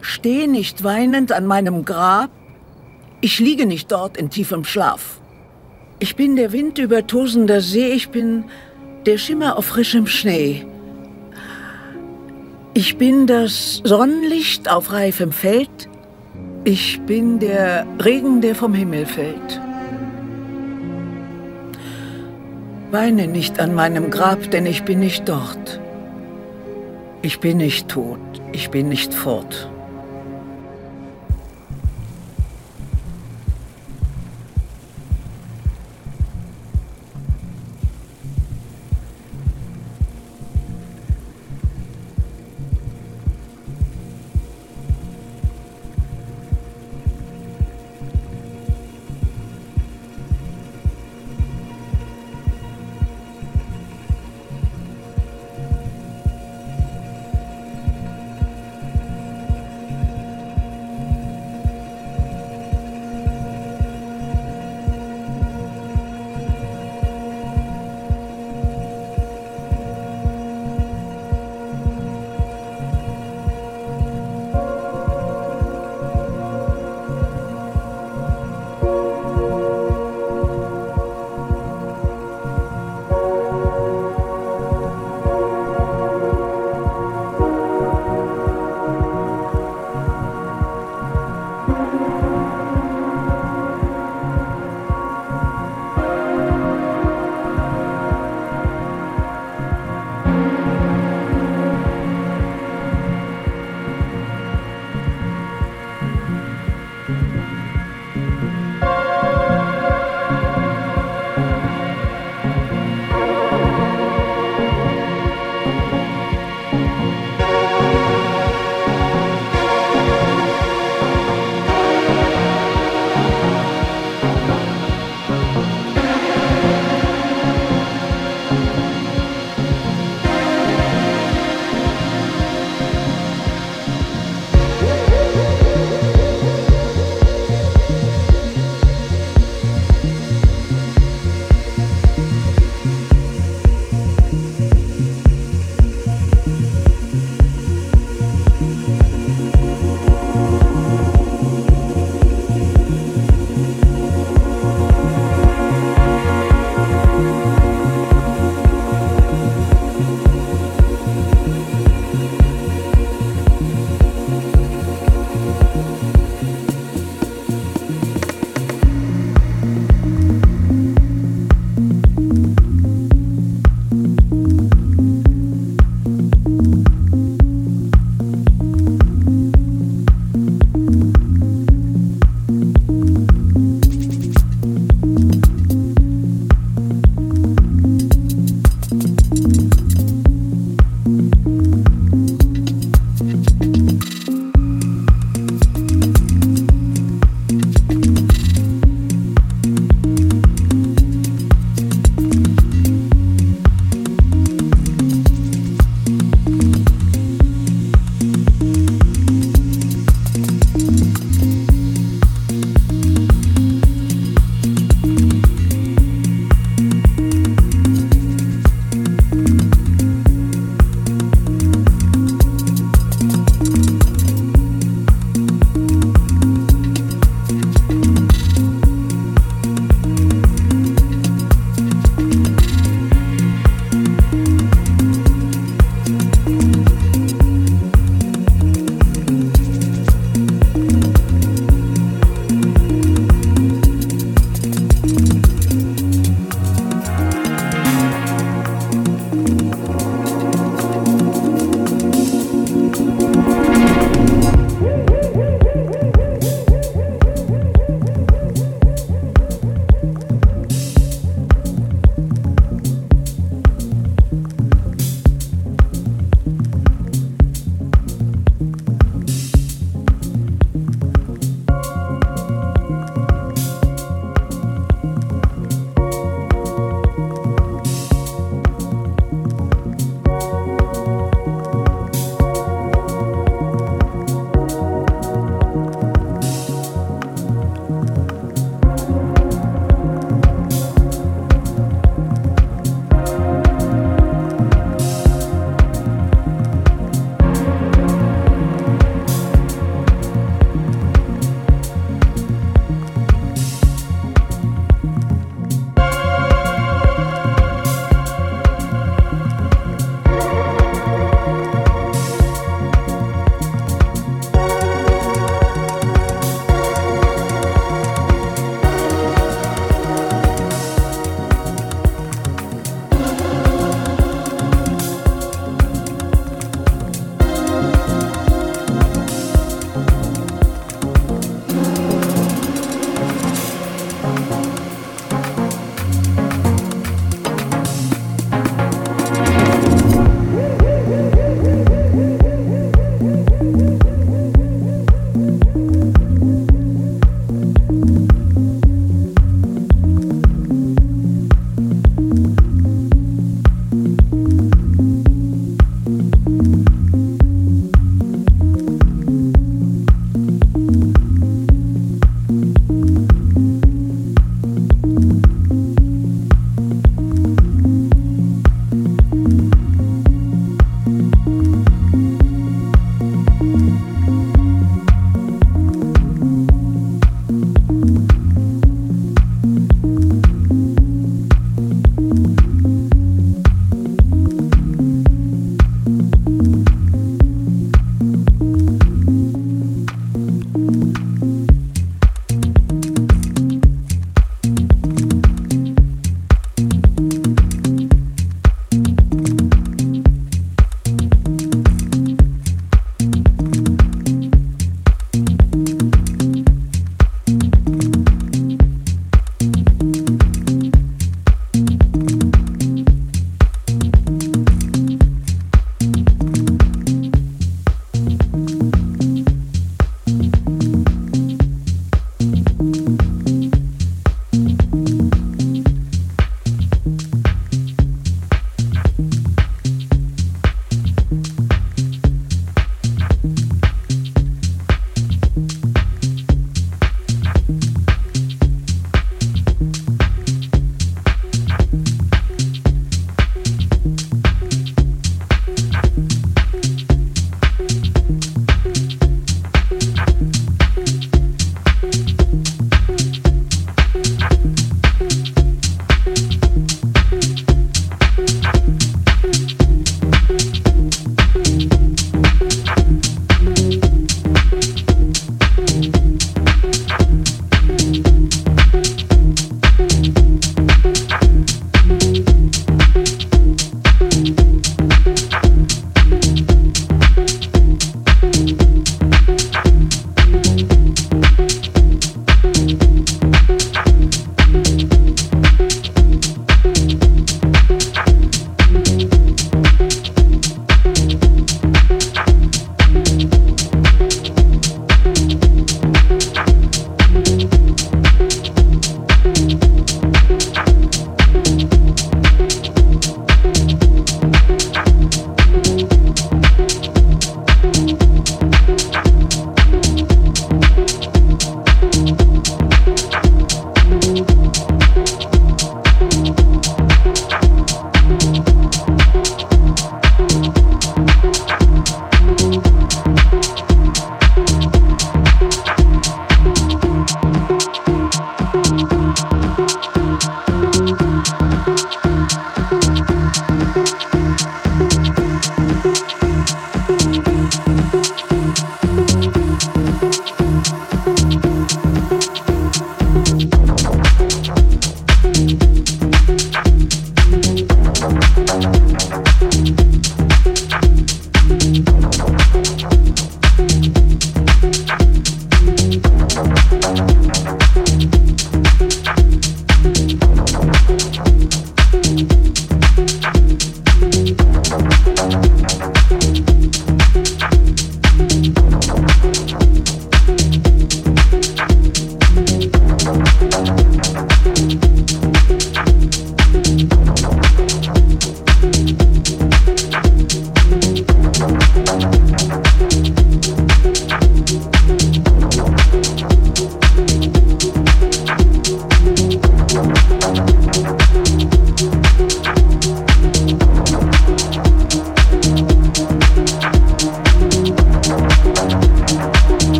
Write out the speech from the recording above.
Steh nicht weinend an meinem Grab, ich liege nicht dort in tiefem Schlaf. Ich bin der Wind über tosender See, ich bin der Schimmer auf frischem Schnee. Ich bin das Sonnenlicht auf reifem Feld, ich bin der Regen, der vom Himmel fällt. Weine nicht an meinem Grab, denn ich bin nicht dort. Ich bin nicht tot, ich bin nicht fort.